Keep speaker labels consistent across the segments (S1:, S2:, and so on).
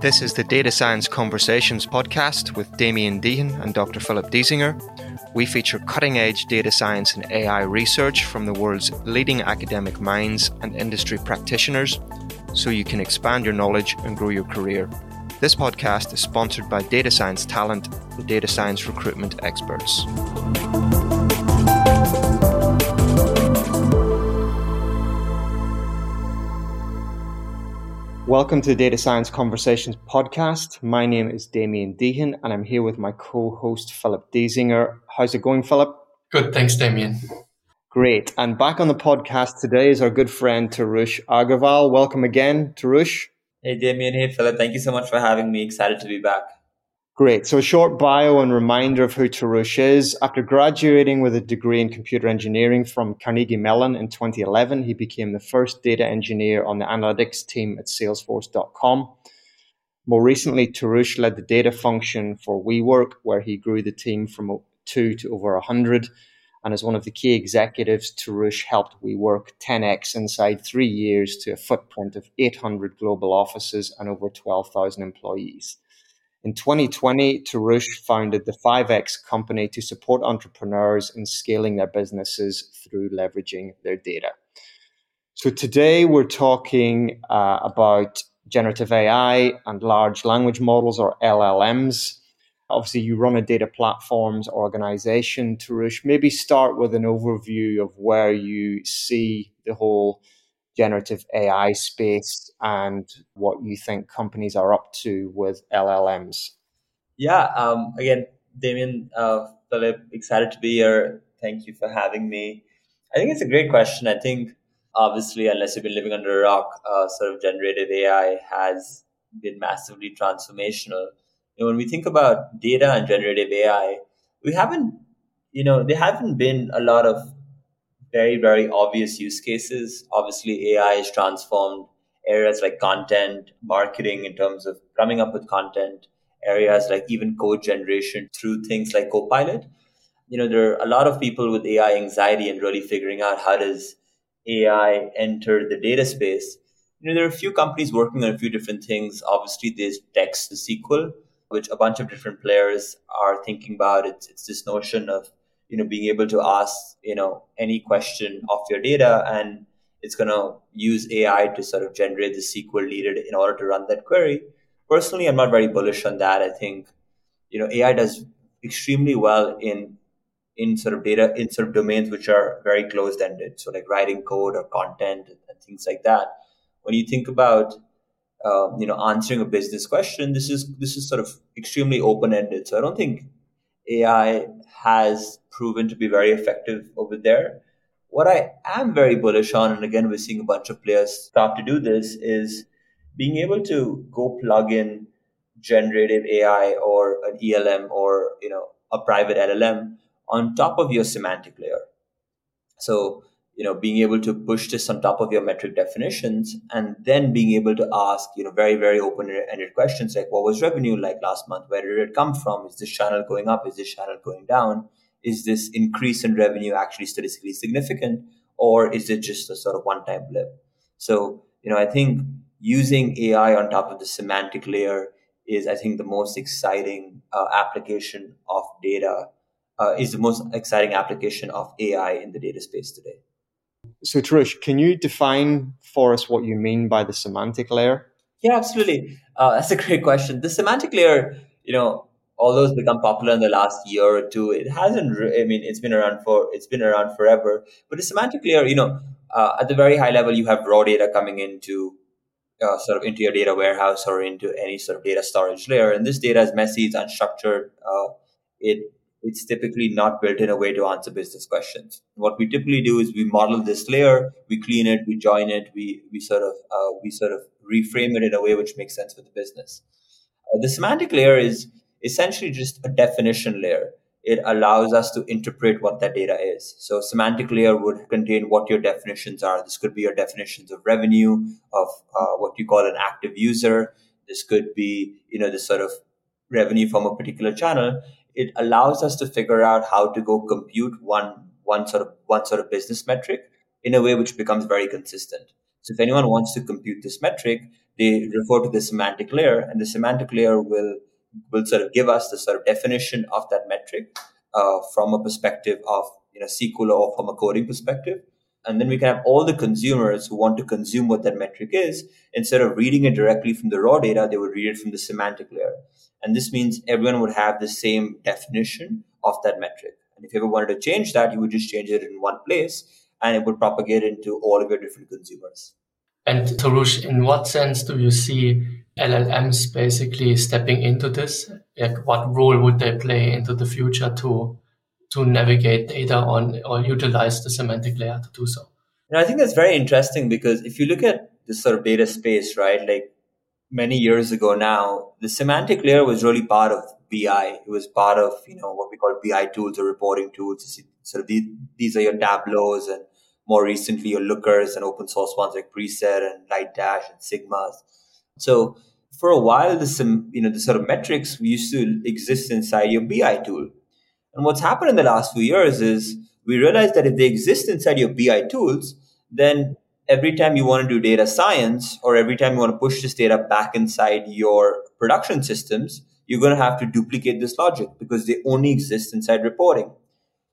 S1: This is the Data Science Conversations podcast with Damien Deighan and Dr. Philip Diesinger. We feature cutting edge data science and AI research from the world's leading academic minds and industry practitioners so you can expand your knowledge and grow your career. This podcast is sponsored by Data Science Talent, the data science recruitment experts. Welcome to the Data Science Conversations podcast. My name is Damien Deighan, and I'm here with my co-host Philip Diesinger. How's it going, Philip?
S2: Good, thanks, Damien.
S1: Great. And back on the podcast today is our good friend Tarush Aggarwal. Welcome again, Tarush.
S3: Hey, Damien. Hey, Philip. Thank you so much for having me. Excited to be back.
S1: Great. So, a short bio and reminder of who Tarush is. After graduating with a degree in computer engineering from Carnegie Mellon in 2011, he became the first data engineer on the analytics team at Salesforce.com. More recently, Tarush led the data function for WeWork, where he grew the team from two to over 100. And as one of the key executives, Tarush helped WeWork 10x inside three years to a footprint of 800 global offices and over 12,000 employees. In 2020, Tarush founded the 5X company to support entrepreneurs in scaling their businesses through leveraging their data. So today we're talking uh, about generative AI and large language models or LLMs. Obviously, you run a data platforms organization, Tarush. Maybe start with an overview of where you see the whole generative AI space and what you think companies are up to with LLMs.
S3: Yeah, um, again, Damien, uh, Philip, excited to be here. Thank you for having me. I think it's a great question. I think, obviously, unless you've been living under a rock, uh, sort of generative AI has been massively transformational. Know, when we think about data and generative AI, we haven't, you know, there haven't been a lot of very, very obvious use cases. Obviously, AI has transformed areas like content, marketing in terms of coming up with content, areas like even code generation through things like Copilot. You know, there are a lot of people with AI anxiety and really figuring out how does AI enter the data space. You know, there are a few companies working on a few different things. Obviously, there's text to SQL, which a bunch of different players are thinking about. It's, it's this notion of you know being able to ask you know any question of your data and it's going to use ai to sort of generate the sql needed in order to run that query. Personally i'm not very bullish on that. I think you know ai does extremely well in in sort of data in sort of domains which are very closed ended so like writing code or content and things like that. When you think about uh, you know answering a business question this is this is sort of extremely open ended so i don't think ai has proven to be very effective over there. What I am very bullish on, and again, we're seeing a bunch of players start to do this, is being able to go plug in generative AI or an ELM or you know a private LLM on top of your semantic layer. So you know being able to push this on top of your metric definitions and then being able to ask you know very very open-ended questions like what was revenue like last month? Where did it come from? Is this channel going up? Is this channel going down? Is this increase in revenue actually statistically significant? Or is it just a sort of one-time blip? So you know i think using ai on top of the semantic layer is i think the most exciting uh, application of data uh, is the most exciting application of ai in the data space today
S1: so Tarush, can you define for us what you mean by the semantic layer
S3: yeah absolutely uh, that's a great question the semantic layer you know although it's become popular in the last year or two, it hasn't. Re- I mean, it's been around for it's been around forever. But the semantic layer, you know, uh, at the very high level, you have raw data coming into uh, sort of into your data warehouse or into any sort of data storage layer, and this data is messy, it's unstructured. Uh, it it's typically not built in a way to answer business questions. What we typically do is we model this layer, we clean it, we join it, we we sort of uh, we sort of reframe it in a way which makes sense for the business. Uh, the semantic layer is essentially just a definition layer. It allows us to interpret what that data is. So semantic layer would contain what your definitions are. This could be your definitions of revenue, of uh, what you call an active user. This could be, you know, the sort of revenue from a particular channel. It allows us to figure out how to go compute one one sort of one sort of business metric in a way which becomes very consistent. So if anyone wants to compute this metric, they refer to the semantic layer, and the semantic layer will will sort of give us the sort of definition of that metric uh, from a perspective of you know SQL or from a coding perspective. And then we can have all the consumers who want to consume what that metric is. Instead of reading it directly from the raw data, they would read it from the semantic layer. And this means everyone would have the same definition of that metric. And if you ever wanted to change that, you would just change it in one place and it would propagate into all of your different consumers.
S2: And Tarush, in what sense do you see LLMs basically stepping into this? Like what role would they play into the future to to navigate data on or utilize the semantic layer to do so?
S3: And I think that's very interesting because if you look at this sort of data space, right, like many years ago now, the semantic layer was really part of BI. It was part of, you know, what we call BI tools or reporting tools. Sort of these, these are your tableaus and more recently your lookers and open source ones like Preset and Lightdash and Sigmas. So for a while, this, you know, the sort of metrics used to exist inside your BI tool. And what's happened in the last few years is we realized that if they exist inside your BI tools, then every time you want to do data science or every time you want to push this data back inside your production systems, you're going to have to duplicate this logic because they only exist inside reporting.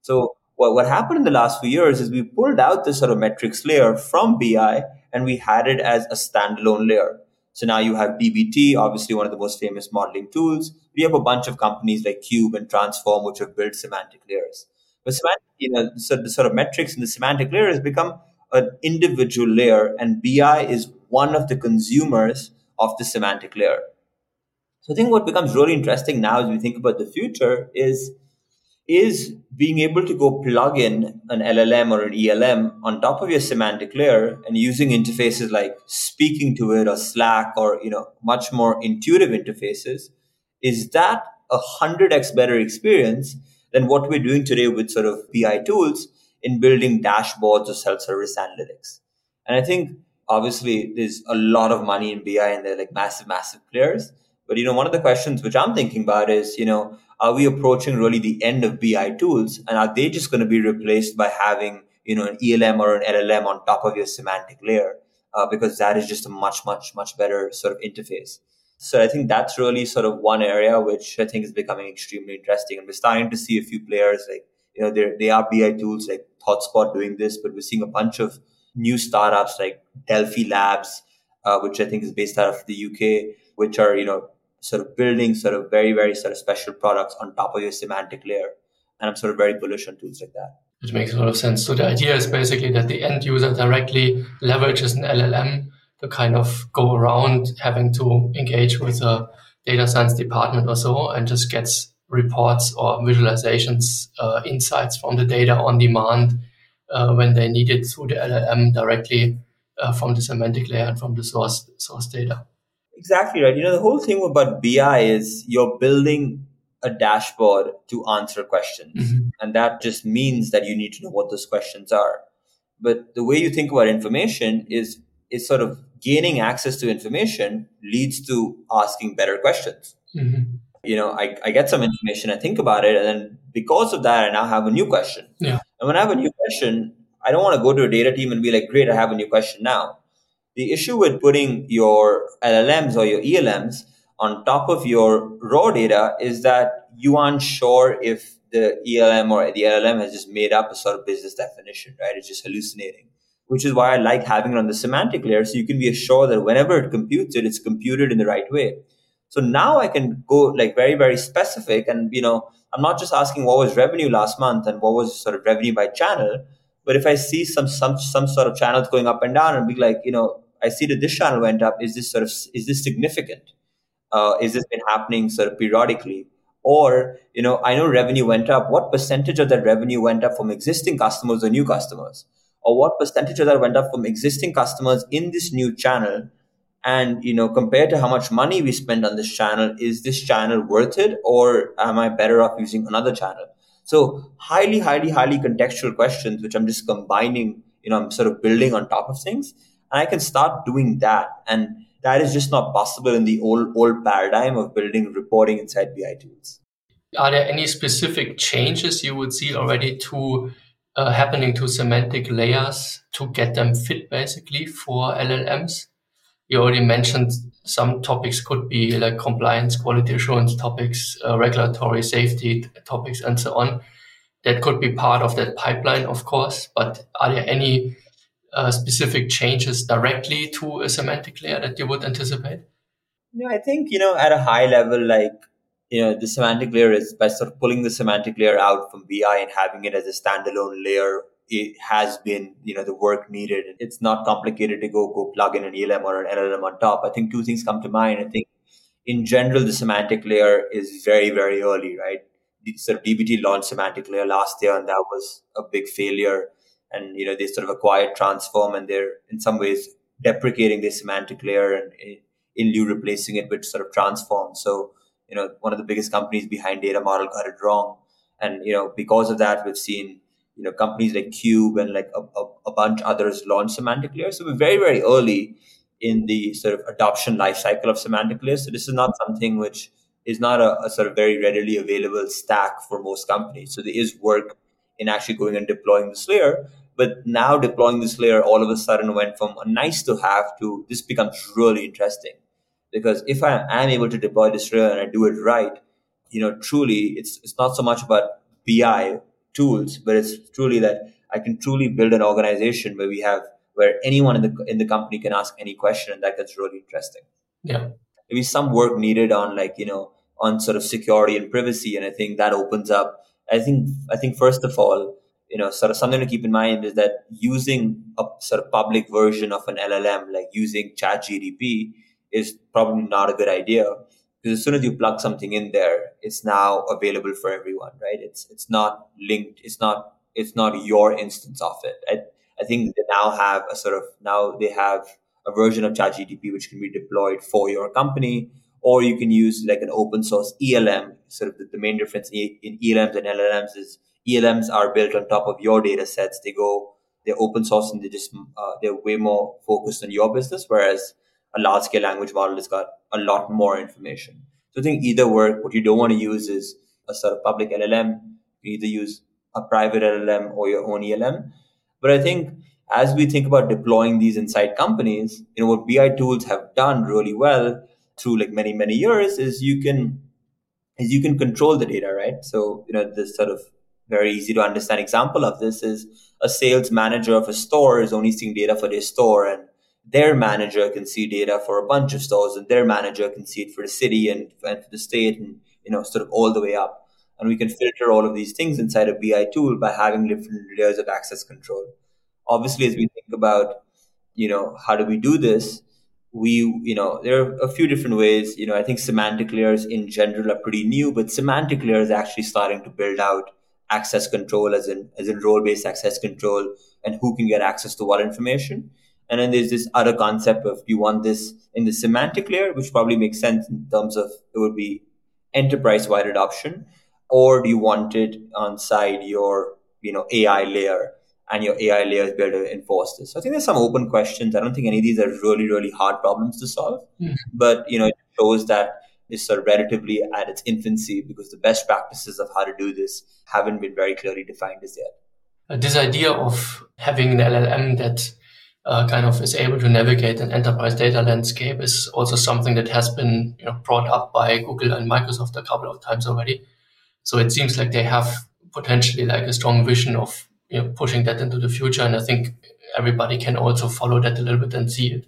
S3: So what, what happened in the last few years is we pulled out this sort of metrics layer from BI and we had it as a standalone layer. So now you have DBT, obviously one of the most famous modeling tools. We have a bunch of companies like Cube and Transform, which have built semantic layers. But semantic, you know, so the sort of metrics and the semantic layer has become an individual layer, and BI is one of the consumers of the semantic layer. So I think what becomes really interesting now as we think about the future is is being able to go plug in an LLM or an ELM on top of your semantic layer and using interfaces like speaking to it or Slack or you know much more intuitive interfaces is that a hundred x better experience than what we're doing today with sort of BI tools in building dashboards or self-service analytics. And I think obviously there's a lot of money in BI and they're like massive, massive players. But you know, one of the questions which I'm thinking about is, you know, are we approaching really the end of BI tools and are they just going to be replaced by having, you know, an ELM or an LLM on top of your semantic layer? Uh, because that is just a much, much, much better sort of interface. So I think that's really sort of one area which I think is becoming extremely interesting. And we're starting to see a few players like, you know, there, they are BI tools like ThoughtSpot doing this, but we're seeing a bunch of new startups like Delphi Labs, uh, which I think is based out of the UK, which are, you know, sort of building sort of very, very sort of special products on top of your semantic layer. And I'm sort of very bullish on tools like that.
S2: Which makes a lot of sense. So the idea is basically that the end user directly leverages an LLM to kind of go around having to engage with a data science department or so and just gets reports or visualizations, uh, insights from the data on demand uh, when they need it through the LLM directly uh, from the semantic layer and from the source source data.
S3: Exactly right. You know, the whole thing about BI is you're building a dashboard to answer questions. Mm-hmm. And that just means that you need to know what those questions are. But the way you think about information is is sort of gaining access to information leads to asking better questions. Mm-hmm. You know, I, I get some information, I think about it, and then because of that, I now have a new question.
S2: Yeah.
S3: And when I have a new question, I don't want to go to a data team and be like, great, I have a new question now. The issue with putting your LLMs or your ELMs on top of your raw data is that you aren't sure if the ELM or the LLM has just made up a sort of business definition, right? It's just hallucinating, which is why I like having it on the semantic layer. So you can be assured that whenever it computes it, it's computed in the right way. So now I can go like very, very specific. And, you know, I'm not just asking what was revenue last month and what was sort of revenue by channel. But if I see some, some, some sort of channels going up and down and be like, you know, I see that this channel went up. Is this sort of is this significant? Uh, is this been happening sort of periodically? Or you know, I know revenue went up. What percentage of that revenue went up from existing customers or new customers? Or what percentage of that went up from existing customers in this new channel? And you know, compared to how much money we spend on this channel, is this channel worth it, or am I better off using another channel? So highly, highly, highly contextual questions, which I'm just combining. You know, I'm sort of building on top of things I can start doing that. And that is just not possible in the old old paradigm of building reporting inside BI tools.
S2: Are there any specific changes you would see already to uh, happening to semantic layers to get them fit basically for LLMs? You already mentioned some topics could be like compliance, quality assurance topics, uh, regulatory safety topics, and so on. That could be part of that pipeline, of course. But are there any uh, specific changes directly to a semantic layer that you would anticipate?
S3: No, I think you know at a high level, like you know, the semantic layer is by sort of pulling the semantic layer out from BI and having it as a standalone layer. It has been, you know, the work needed. It's not complicated to go go plug in an ELM or an LLM on top. I think two things come to mind. I think in general, the semantic layer is very, very early, right? Sort of DBT launched semantic layer last year, and that was a big failure. And you know, they sort of acquired Transform, and they're in some ways deprecating the semantic layer and eh, in lieu replacing it with sort of Transform. So you know one of the biggest companies behind data model got it wrong. And you know because of that we've seen you know companies like cube and like a, a, a bunch others launch semantic layer so we're very very early in the sort of adoption life cycle of semantic layer so this is not something which is not a, a sort of very readily available stack for most companies. So there is work in actually going and deploying this layer but now deploying this layer all of a sudden went from a nice to have to this becomes really interesting because if I am able to deploy this layer and I do it right, you know, truly it's it's not so much about BI tools, but it's truly that I can truly build an organization where we have where anyone in the in the company can ask any question, and that gets really interesting.
S2: Yeah,
S3: maybe some work needed on like you know on sort of security and privacy, and I think that opens up. I think I think first of all, you know, sort of something to keep in mind is that using a sort of public version of an LLM, like using ChatGPT, is probably not a good idea because as soon as you plug something in there, it's now available for everyone, right? It's it's not linked. It's not it's not your instance of it. I, I think they now have a sort of now they have a version of ChatGPT which can be deployed for your company, or you can use like an open source ELM. Sort of the, the main difference in, ELMs and LLMs is ELMs are built on top of your data sets. They go they're open source and they just uh, they're way more focused on your business, whereas a large scale language model has got a lot more information. So I think either work. What you don't want to use is a sort of public LLM. You either use a private LLM or your own ELM. But I think as we think about deploying these inside companies, you know, what BI tools have done really well through like many, many years is you can is you can control the data, right? So, you know, this sort of very easy to understand example of this is a sales manager of a store is only seeing data for their store and their manager can see data for a bunch of stores and their manager can see it for the city and, and for the state and you know sort of all the way up and we can filter all of these things inside a bi tool by having different layers of access control obviously as we think about you know how do we do this we you know there are a few different ways you know i think semantic layers in general are pretty new but semantic layers actually starting to build out access control as in as in role based access control and who can get access to what information. And then there's this other concept of you want this in the semantic layer, which probably makes sense in terms of it would be enterprise wide adoption, or do you want it on side your you know AI layer and your AI layer is better to enforce this? So I think there's some open questions. I don't think any of these are really, really hard problems to solve. Mm-hmm. But you know, it shows that sort of relatively at its infancy because the best practices of how to do this haven't been very clearly defined as yet.
S2: Uh, this idea of having an LLM that uh, kind of is able to navigate an enterprise data landscape is also something that has been you know, brought up by Google and Microsoft a couple of times already. So it seems like they have potentially like a strong vision of you know, pushing that into the future. And I think everybody can also follow that a little bit and see it.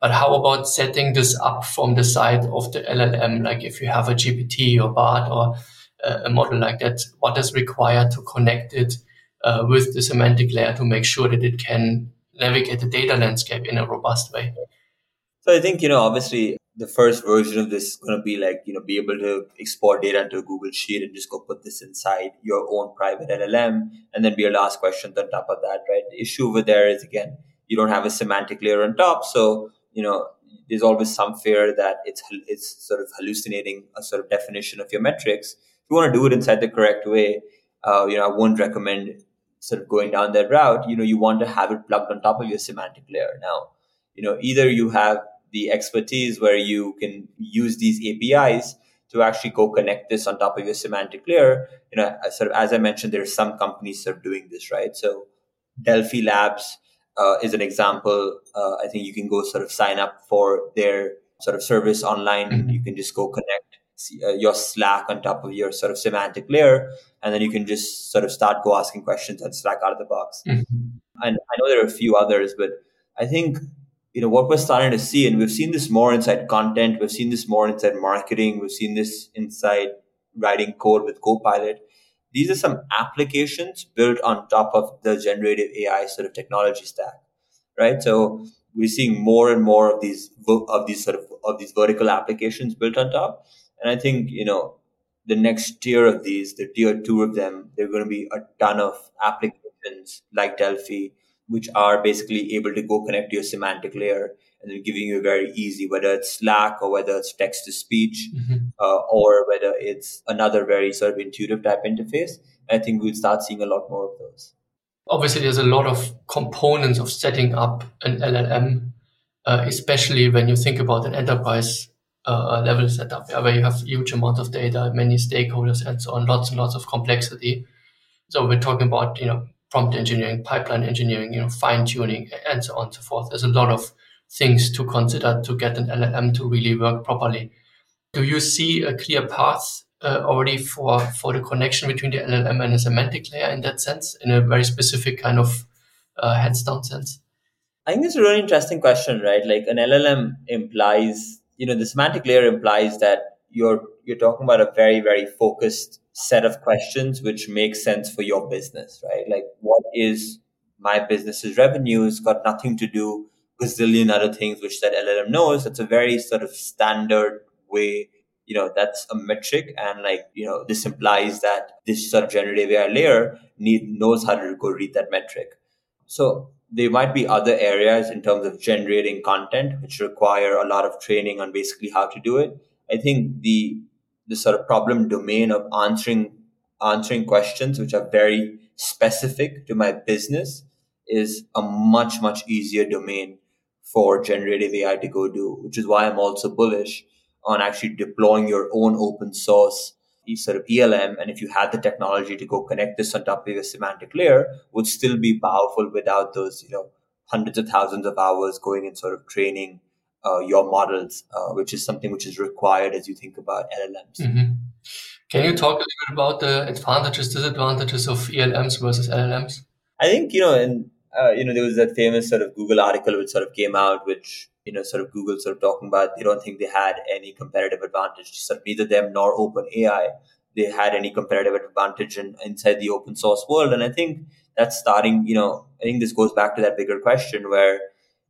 S2: But how about setting this up from the side of the LLM? Like if you have a GPT or Bard or uh, a model like that, what is required to connect it uh, with the semantic layer to make sure that it can navigate the data landscape in a robust way.
S3: So I think, you know, obviously the first version of this is going to be like, you know, be able to export data into a Google Sheet and just go put this inside your own private LLM and then be able to ask questions on top of that, right? The issue over there is, again, you don't have a semantic layer on top. So, you know, there's always some fear that it's, it's sort of hallucinating a sort of definition of your metrics. If you want to do it inside the correct way, uh, you know, I wouldn't recommend sort of going down that route, you know, you want to have it plugged on top of your semantic layer. Now, you know, either you have the expertise where you can use these APIs to actually go connect this on top of your semantic layer. You know, sort of as I mentioned, there are some companies that are doing this, right? So Delphi Labs uh, is an example. Uh, I think you can go sort of sign up for their sort of service online. Mm-hmm. You can just go connect uh, your Slack on top of your sort of semantic layer, and then you can just sort of start go asking questions on Slack out of the box. Mm-hmm. And I know there are a few others, but I think you know what we're starting to see, and we've seen this more inside content, we've seen this more inside marketing, we've seen this inside writing code with Copilot. These are some applications built on top of the generative AI sort of technology stack, right? So we're seeing more and more of these of these sort of of these vertical applications built on top and I think, you know, the next tier of these, the tier two of them, there are going to be a ton of applications like Delphi, which are basically able to go connect to your semantic layer and then giving you a very easy, whether it's Slack or whether it's text to speech mm-hmm. uh, or whether it's another very sort of intuitive type interface. I think we'll start seeing a lot more of those.
S2: Obviously, there's a lot of components of setting up an LLM, uh, especially when you think about an enterprise uh, level setup where you have huge amount of data, many stakeholders, and so on, lots and lots of complexity. So we're talking about you know prompt engineering, pipeline engineering, you know fine tuning, and so on and so forth. There's a lot of things to consider to get an LLM to really work properly. Do you see a clear path uh, already for for the connection between the LLM and the semantic layer in that sense, in a very specific kind of uh, hands down sense?
S3: I think it's a really interesting question, right? Like an LLM implies you know the semantic layer implies that you're you're talking about a very very focused set of questions which makes sense for your business right like what is my business's revenue? It's got nothing to do with zillion other things which that llm knows that's a very sort of standard way you know that's a metric and like you know this implies that this sort of generative ai layer need knows how to go read that metric so there might be other areas in terms of generating content which require a lot of training on basically how to do it. I think the the sort of problem domain of answering answering questions which are very specific to my business is a much much easier domain for generative AI to go do, which is why I'm also bullish on actually deploying your own open source sort of ELM, and if you had the technology to go connect this on top of your semantic layer, would still be powerful without those, you know, hundreds of thousands of hours going and sort of training uh, your models, uh, which is something which is required as you think about LLMs.
S2: Mm-hmm. Can you talk a little bit about the advantages, disadvantages of ELMs versus LLMs?
S3: I think you know, and uh, you know, there was that famous sort of Google article which sort of came out, which you know, sort of Google sort of talking about they don't think they had any competitive advantage. Sort of neither them nor OpenAI they had any competitive advantage in, inside the open source world. And I think that's starting. You know, I think this goes back to that bigger question where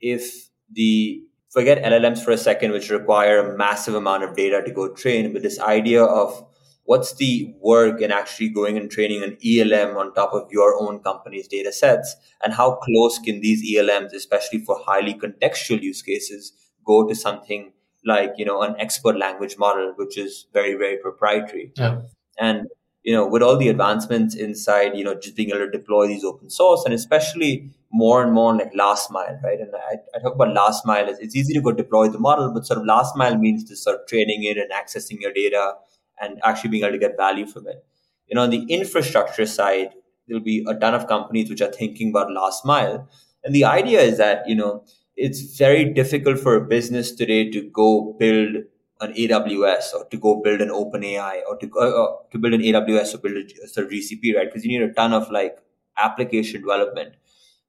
S3: if the forget LLMs for a second, which require a massive amount of data to go train, but this idea of what's the work in actually going and training an ELM on top of your own company's data sets? And how close can these ELMs, especially for highly contextual use cases, go to something like, you know, an expert language model, which is very, very proprietary.
S2: Yeah.
S3: And, you know, with all the advancements inside, you know, just being able to deploy these open source and especially more and more like last mile, right? And I, I talk about last mile. It's easy to go deploy the model, but sort of last mile means just sort of training it and accessing your data and actually being able to get value from it. You know, on the infrastructure side, there'll be a ton of companies which are thinking about last mile. And the idea is that, you know, it's very difficult for a business today to go build an AWS or to go build an OpenAI or to uh, to build an AWS or build a sort of GCP, right? Because you need a ton of like application development.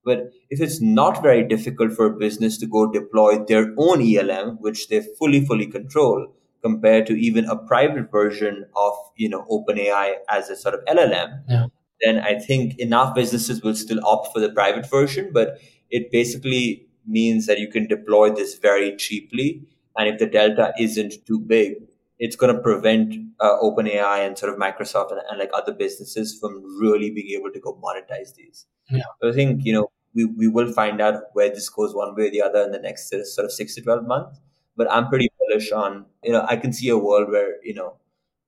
S3: But if it's not very difficult for a business to go deploy their own ELM, which they fully fully control, compared to even a private version of you know OpenAI as a sort of LLM,
S2: yeah.
S3: then I think enough businesses will still opt for the private version. But it basically means that you can deploy this very cheaply, and if the delta isn't too big, it's going to prevent uh, OpenAI and sort of Microsoft and, and, like other businesses from really being able to go monetize these.
S2: Yeah.
S3: So I think you know we, we will find out where this goes one way or the other in the next sort of six to twelve months. But I'm pretty bullish on, you know, I can see a world where, you know,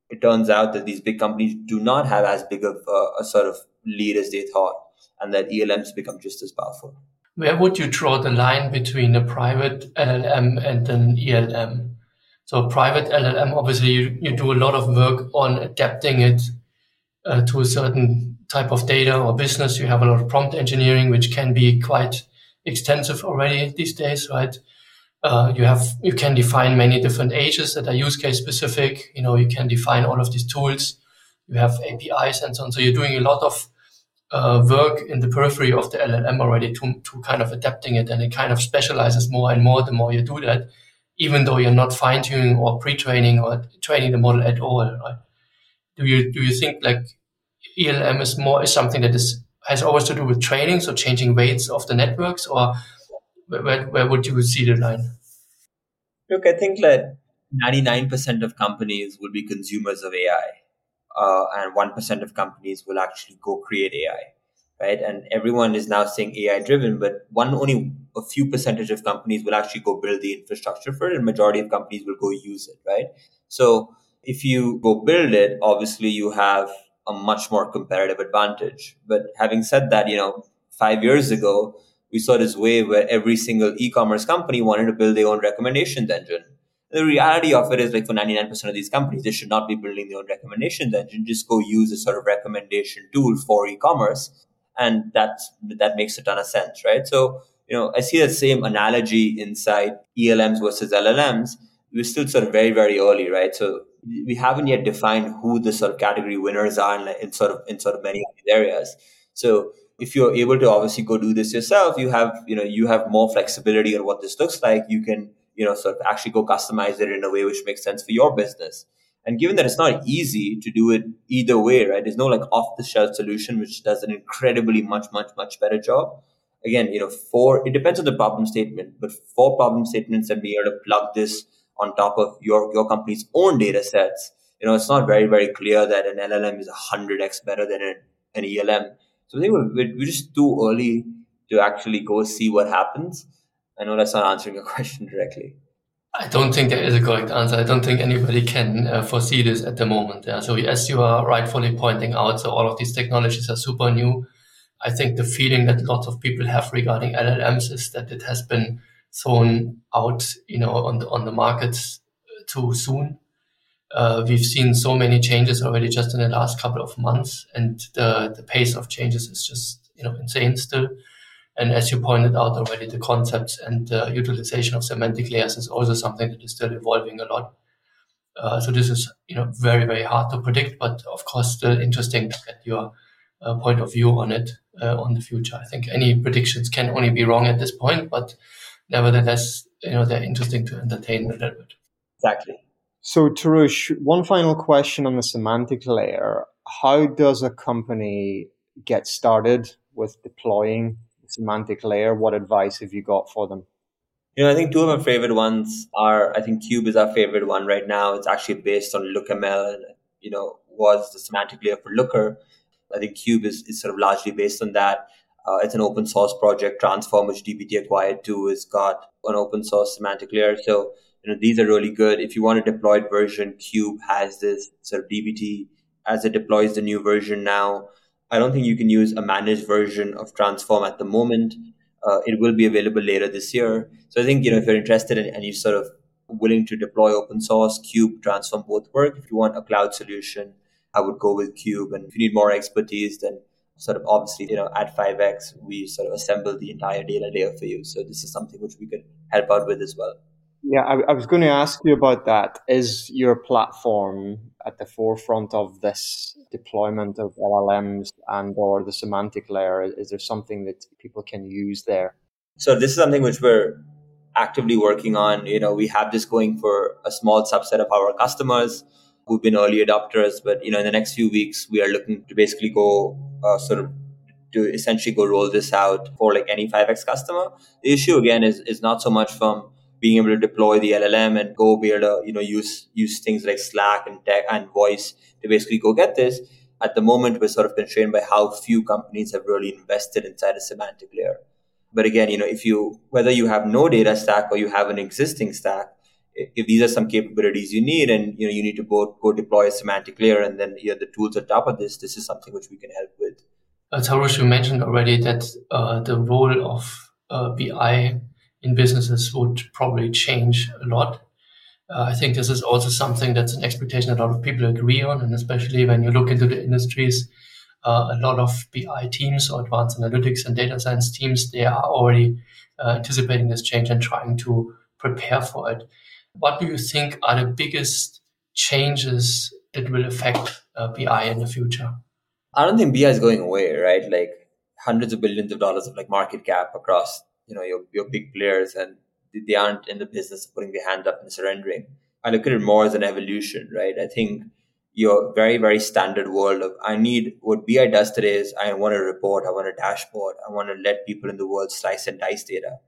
S3: it turns out that these big companies do not have as big of a, a sort of lead as they thought, and that ELMs become just as powerful.
S2: Where would you draw the line between a private LLM and an ELM? So private LLM, obviously, you, you do a lot of work on adapting it uh, to a certain type of data or business. You have a lot of prompt engineering, which can be quite extensive already these days, right? Uh, you have you can define many different agents that are use case specific. You know, you can define all of these tools. You have APIs and so on. So you're doing a lot of uh, work in the periphery of the LLM already to to kind of adapting it, and it kind of specializes more and more the more you do that, even though you're not fine tuning or pre training or training the model at all. Right? Do you do you think like ELM is more is something that is has always to do with training, so changing weights of the networks, or where, where would you see the line?
S3: Look, I think that 99% of companies will be consumers of AI, uh, and 1% of companies will actually go create AI, right? And everyone is now saying AI driven, but one only a few percentage of companies will actually go build the infrastructure for it, and majority of companies will go use it, right? So if you go build it, obviously you have a much more competitive advantage. But having said that, you know, five years ago, we saw this wave where every single e-commerce company wanted to build their own recommendations engine. The reality of it is like for 99% of these companies, they should not be building their own recommendations engine. Just go use a sort of recommendation tool for e-commerce. And that's, that makes a ton of sense, right? So, you know, I see that same analogy inside ELMs versus LLMs. We're still sort of very, very early, right? So we haven't yet defined who the sort of category winners are in, in sort of in sort of many of these areas. So if you're able to obviously go do this yourself, you have you know you have more flexibility on what this looks like. You can you know sort of actually go customize it in a way which makes sense for your business. And given that it's not easy to do it either way, right? There's no like off the shelf solution which does an incredibly much much much better job. Again, you know, for it depends on the problem statement, but for problem statements and being able to plug this on top of your, your company's own data sets, you know, it's not very, very clear that an LLM is 100x better than an, an ELM. So I think we're, we're just too early to actually go see what happens. I know that's not answering your question directly.
S2: I don't think there is a correct answer. I don't think anybody can uh, foresee this at the moment. Yeah. So as you are rightfully pointing out, so all of these technologies are super new. I think the feeling that lots of people have regarding LLMs is that it has been thrown out, you know, on the on the markets too soon. Uh, we've seen so many changes already just in the last couple of months, and the the pace of changes is just you know insane still. And as you pointed out already, the concepts and the utilization of semantic layers is also something that is still evolving a lot. Uh, so this is you know very very hard to predict, but of course still interesting to get your uh, point of view on it uh, on the future. I think any predictions can only be wrong at this point, but nevertheless, you know, they're interesting to entertain a little bit.
S3: Exactly.
S1: So, Tarush, one final question on the semantic layer. How does a company get started with deploying the semantic layer? What advice have you got for them?
S3: You know, I think two of my favorite ones are, I think Cube is our favorite one right now. It's actually based on LookML and, you know, was the semantic layer for Looker. I think Cube is, is sort of largely based on that. Uh, it's an open source project. Transform, which DBT acquired too, has got an open source semantic layer. So you know these are really good. If you want a deployed version, Cube has this sort of DBT as it deploys the new version now. I don't think you can use a managed version of Transform at the moment. Uh, it will be available later this year. So I think you know if you're interested in, and you're sort of willing to deploy open source, Cube, Transform both work. If you want a cloud solution, I would go with Cube. And if you need more expertise, then sort of obviously, you know, at 5x, we sort of assemble the entire data layer for you. So this is something which we could help out with as well.
S1: Yeah, I, I was going to ask you about that. Is your platform at the forefront of this deployment of LLMs and or the semantic layer? Is there something that people can use there?
S3: So this is something which we're actively working on. You know, we have this going for a small subset of our customers who've been early adopters. But you know, in the next few weeks, we are looking to basically go uh, sort of to essentially go roll this out for like any 5x customer. The issue again is is not so much from being able to deploy the LLM and go be able to you know use use things like Slack and tech and voice to basically go get this. At the moment, we're sort of constrained by how few companies have really invested inside a semantic layer. But again, you know, if you whether you have no data stack or you have an existing stack, if these are some capabilities you need and you know you need to both go deploy a semantic layer and then you know, the tools on top of this this is something which we can help with
S2: uh, Tarush, you mentioned already that uh, the role of uh, bi in businesses would probably change a lot Uh, I think this is also something that's an expectation a lot of people agree on, and especially when you look into the industries, uh, a lot of BI teams or advanced analytics and data science teams they are already uh, anticipating this change and trying to prepare for it. What do you think are the biggest changes that will affect uh, BI in the future?
S3: I don't think BI is going away, right? Like hundreds of billions of dollars of like market cap across, you know, your, your big players and they aren't in the business of putting their hand up and surrendering. I look at it more as an evolution, right? I think your very, very standard world of I need what BI does today is I want a report, I want a dashboard, I want to let people in the world slice and dice data.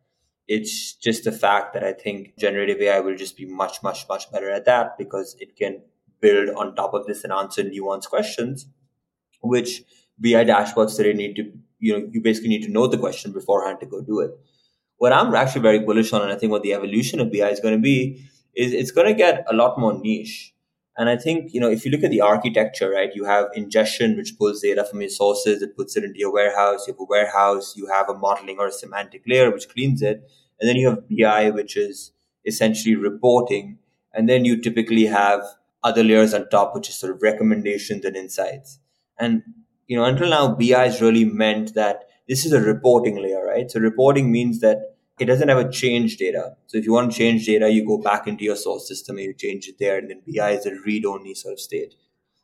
S3: It's just the fact that I think generative AI will just be much, much, much better at that because it can build on top of this and answer nuanced questions, which BI dashboards today need to, you know, you basically need to know the question beforehand to go do it. What I'm actually very bullish on, and I think what the evolution of BI is going to be, is it's going to get a lot more niche. And I think, you know, if you look at the architecture, right, you have ingestion, which pulls data from your sources, it puts it into your warehouse. You have a warehouse, you have a modeling or a semantic layer, which cleans it. And then you have BI, which is essentially reporting. And then you typically have other layers on top, which is sort of recommendations and insights. And, you know, until now, BI has really meant that this is a reporting layer, right? So reporting means that it doesn't have a change data. So if you want to change data, you go back into your source system and you change it there. And then BI is a read only sort of state.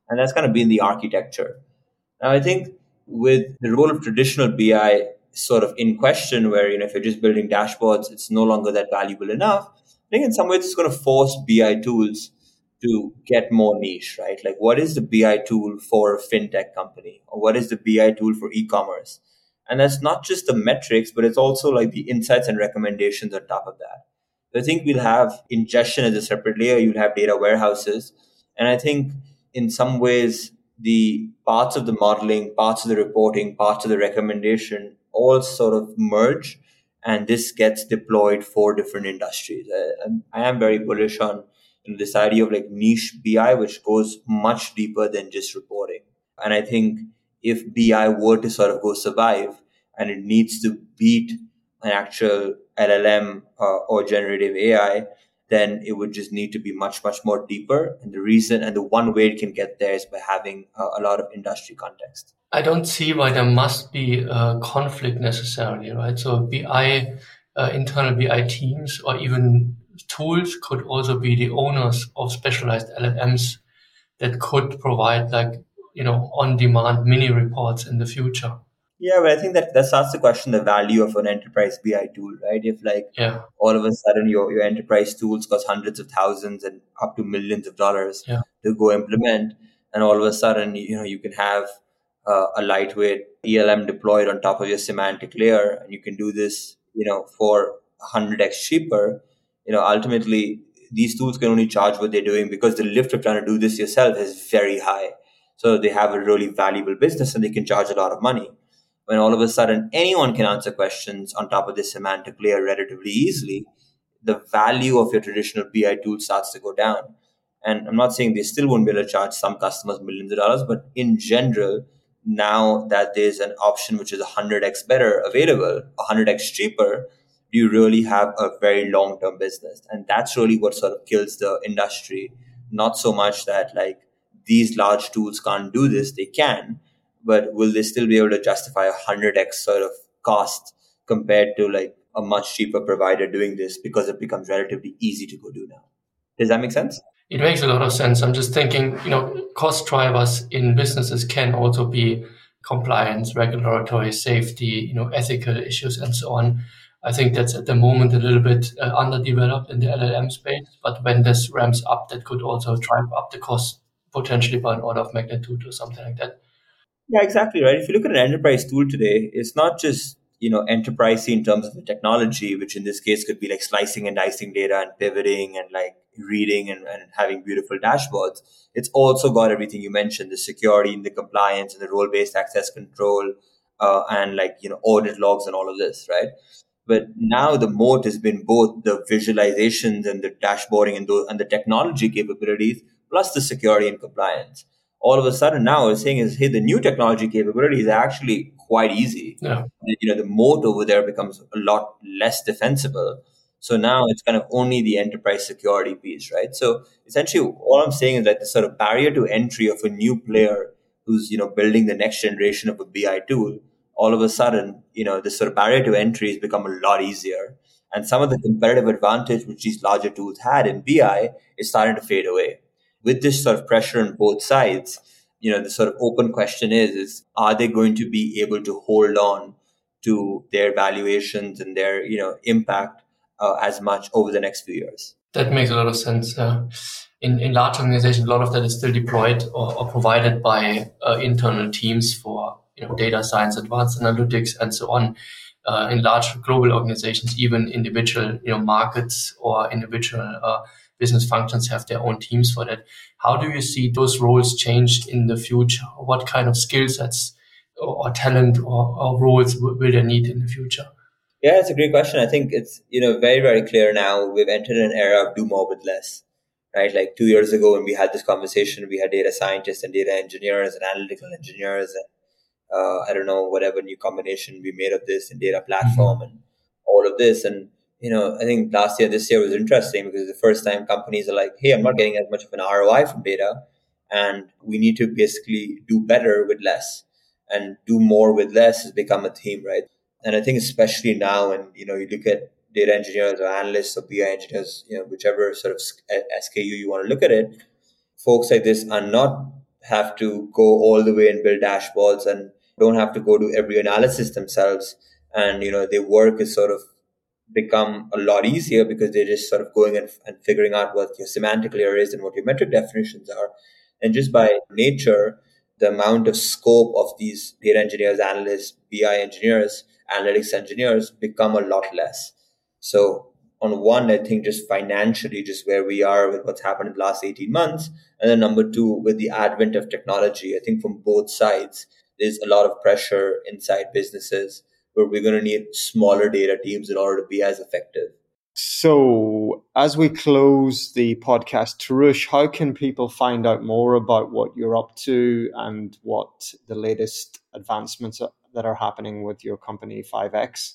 S3: And that's kind of been the architecture. Now, I think with the role of traditional BI sort of in question, where, you know, if you're just building dashboards, it's no longer that valuable enough. I think in some ways it's going to force BI tools to get more niche, right? Like what is the BI tool for a fintech company? Or what is the BI tool for e-commerce? And that's not just the metrics, but it's also like the insights and recommendations on top of that. I think we'll have ingestion as a separate layer. You'll have data warehouses. And I think in some ways, the parts of the modeling, parts of the reporting, parts of the recommendation all sort of merge. And this gets deployed for different industries. I, I am very bullish on this idea of like niche BI, which goes much deeper than just reporting. And I think if BI were to sort of go survive and it needs to beat an actual LLM uh, or generative AI, then it would just need to be much, much more deeper. And the reason and the one way it can get there is by having uh, a lot of industry context.
S2: I don't see why there must be a conflict necessarily, right? So BI, uh, internal BI teams or even tools could also be the owners of specialized LLMs that could provide like you know, on-demand mini reports in the future.
S3: Yeah, but I think that that starts to question the value of an enterprise BI tool, right? If like
S2: yeah.
S3: all of a sudden your, your enterprise tools cost hundreds of thousands and up to millions of dollars
S2: yeah.
S3: to go implement, and all of a sudden you know you can have uh, a lightweight ELM deployed on top of your semantic layer, and you can do this you know for 100x cheaper. You know, ultimately these tools can only charge what they're doing because the lift of trying to do this yourself is very high. So they have a really valuable business and they can charge a lot of money. When all of a sudden anyone can answer questions on top of this semantic layer relatively easily, the value of your traditional BI tool starts to go down. And I'm not saying they still won't be able to charge some customers millions of dollars, but in general, now that there's an option which is 100x better available, 100x cheaper, you really have a very long term business? And that's really what sort of kills the industry. Not so much that like these large tools can't do this, they can, but will they still be able to justify a 100x sort of cost compared to like a much cheaper provider doing this because it becomes relatively easy to go do now? Does that make sense?
S2: It makes a lot of sense. I'm just thinking, you know, cost drivers in businesses can also be compliance, regulatory, safety, you know, ethical issues, and so on. I think that's at the moment a little bit uh, underdeveloped in the LLM space, but when this ramps up, that could also drive up the cost potentially by an order of magnitude or something like that.
S3: Yeah, exactly right. If you look at an enterprise tool today, it's not just you know enterprisey in terms of the technology, which in this case could be like slicing and dicing data and pivoting and like reading and, and having beautiful dashboards. It's also got everything you mentioned: the security and the compliance and the role-based access control, uh, and like you know audit logs and all of this, right? But now the moat has been both the visualizations and the dashboarding and the, and the technology capabilities, plus the security and compliance. All of a sudden now we're saying is, hey, the new technology capability is actually quite easy.
S2: Yeah.
S3: You know, the moat over there becomes a lot less defensible. So now it's kind of only the enterprise security piece, right? So essentially, all I'm saying is that the sort of barrier to entry of a new player who's you know building the next generation of a BI tool, all of a sudden, you know, the sort of barrier to entry has become a lot easier. And some of the competitive advantage which these larger tools had in BI is starting to fade away. With this sort of pressure on both sides, you know, the sort of open question is, is are they going to be able to hold on to their valuations and their, you know, impact uh, as much over the next few years?
S2: That makes a lot of sense. Uh, in, in large organizations, a lot of that is still deployed or, or provided by uh, internal teams for you know, data science, advanced analytics, and so on. Uh, in large global organizations, even individual you know markets or individual uh, business functions have their own teams for that. How do you see those roles change in the future? What kind of skill sets or, talent or, or roles will they need in the future?
S3: Yeah, it's a great question. I think it's you know very very clear now. We've entered an era of do more with less, right? Like two years ago when we had this conversation, we had data scientists and data engineers and analytical engineers and uh, I don't know, whatever new combination we made of this and data platform mm-hmm. and all of this. And, you know, I think last year, this year was interesting because the first time companies are like, hey, I'm not getting as much of an ROI from data. And we need to basically do better with less and do more with less has become a theme, right? And I think especially now, and you know, you look at data engineers or analysts or BI engineers, you know, whichever sort of SKU you want to look at it, folks like this are not have to go all the way and build dashboards and don't have to go to every analysis themselves and you know their work is sort of become a lot easier because they're just sort of going and, and figuring out what your semantic layer is and what your metric definitions are and just by nature the amount of scope of these data engineers analysts bi engineers analytics engineers become a lot less so on one, I think just financially, just where we are with what's happened in the last 18 months. And then number two, with the advent of technology, I think from both sides, there's a lot of pressure inside businesses where we're going to need smaller data teams in order to be as effective.
S1: So, as we close the podcast, Tarush, how can people find out more about what you're up to and what the latest advancements that are happening with your company 5x?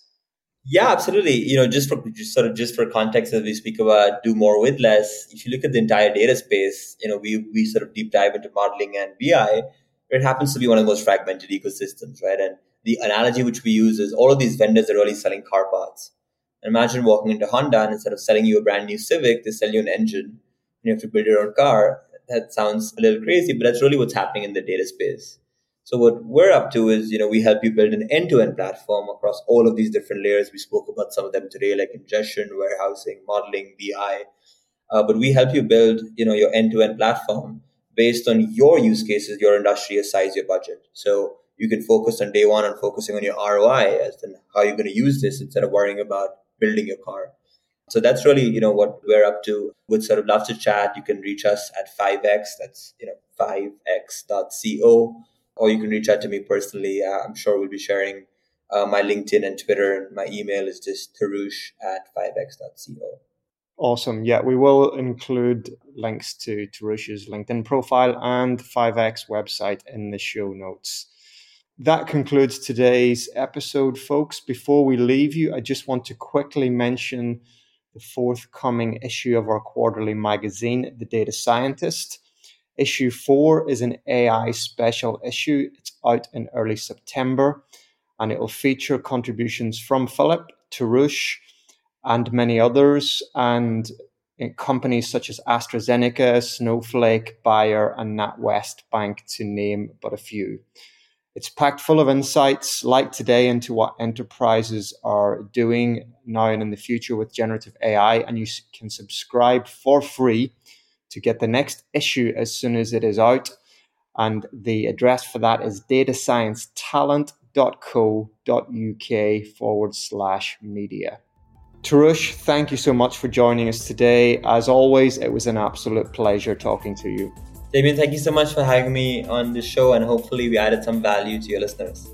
S3: Yeah, absolutely. You know, just for just sort of just for context, as we speak about do more with less. If you look at the entire data space, you know, we we sort of deep dive into modeling and BI it happens to be one of the most fragmented ecosystems, right? And the analogy which we use is all of these vendors are really selling car parts. Imagine walking into Honda and instead of selling you a brand new Civic, they sell you an engine and you have to build your own car. That sounds a little crazy, but that's really what's happening in the data space. So what we're up to is, you know, we help you build an end-to-end platform across all of these different layers. We spoke about some of them today, like ingestion, warehousing, modeling, BI. Uh, but we help you build, you know, your end-to-end platform based on your use cases, your industry, your size, your budget. So you can focus on day one on focusing on your ROI as in how you're going to use this instead of worrying about building your car. So that's really, you know, what we're up to. Would sort of love to chat. You can reach us at 5x. That's, you know, 5x.co. Or you can reach out to me personally. Uh, I'm sure we'll be sharing uh, my LinkedIn and Twitter. My email is just tarush at 5x.co.
S1: Awesome. Yeah, we will include links to Tarush's LinkedIn profile and 5x website in the show notes. That concludes today's episode, folks. Before we leave you, I just want to quickly mention the forthcoming issue of our quarterly magazine, The Data Scientist. Issue four is an AI special issue. It's out in early September and it will feature contributions from Philipp, Tarush, and many others, and companies such as AstraZeneca, Snowflake, Bayer, and NatWest Bank, to name but a few. It's packed full of insights like today into what enterprises are doing now and in the future with generative AI, and you can subscribe for free to get the next issue as soon as it is out. And the address for that is datasciencetalent.co.uk forward slash media. Tarush, thank you so much for joining us today. As always, it was an absolute pleasure talking to you.
S3: Damien, thank you so much for having me on the show, and hopefully, we added some value to your listeners.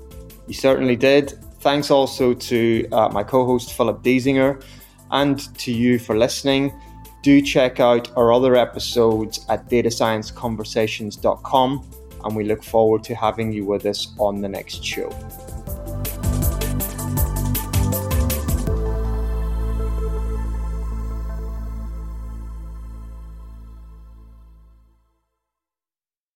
S1: You certainly did. Thanks also to uh, my co host, Philipp Diesinger, and to you for listening. Do check out our other episodes at datascienceconversations.com, and we look forward to having you with us on the next show.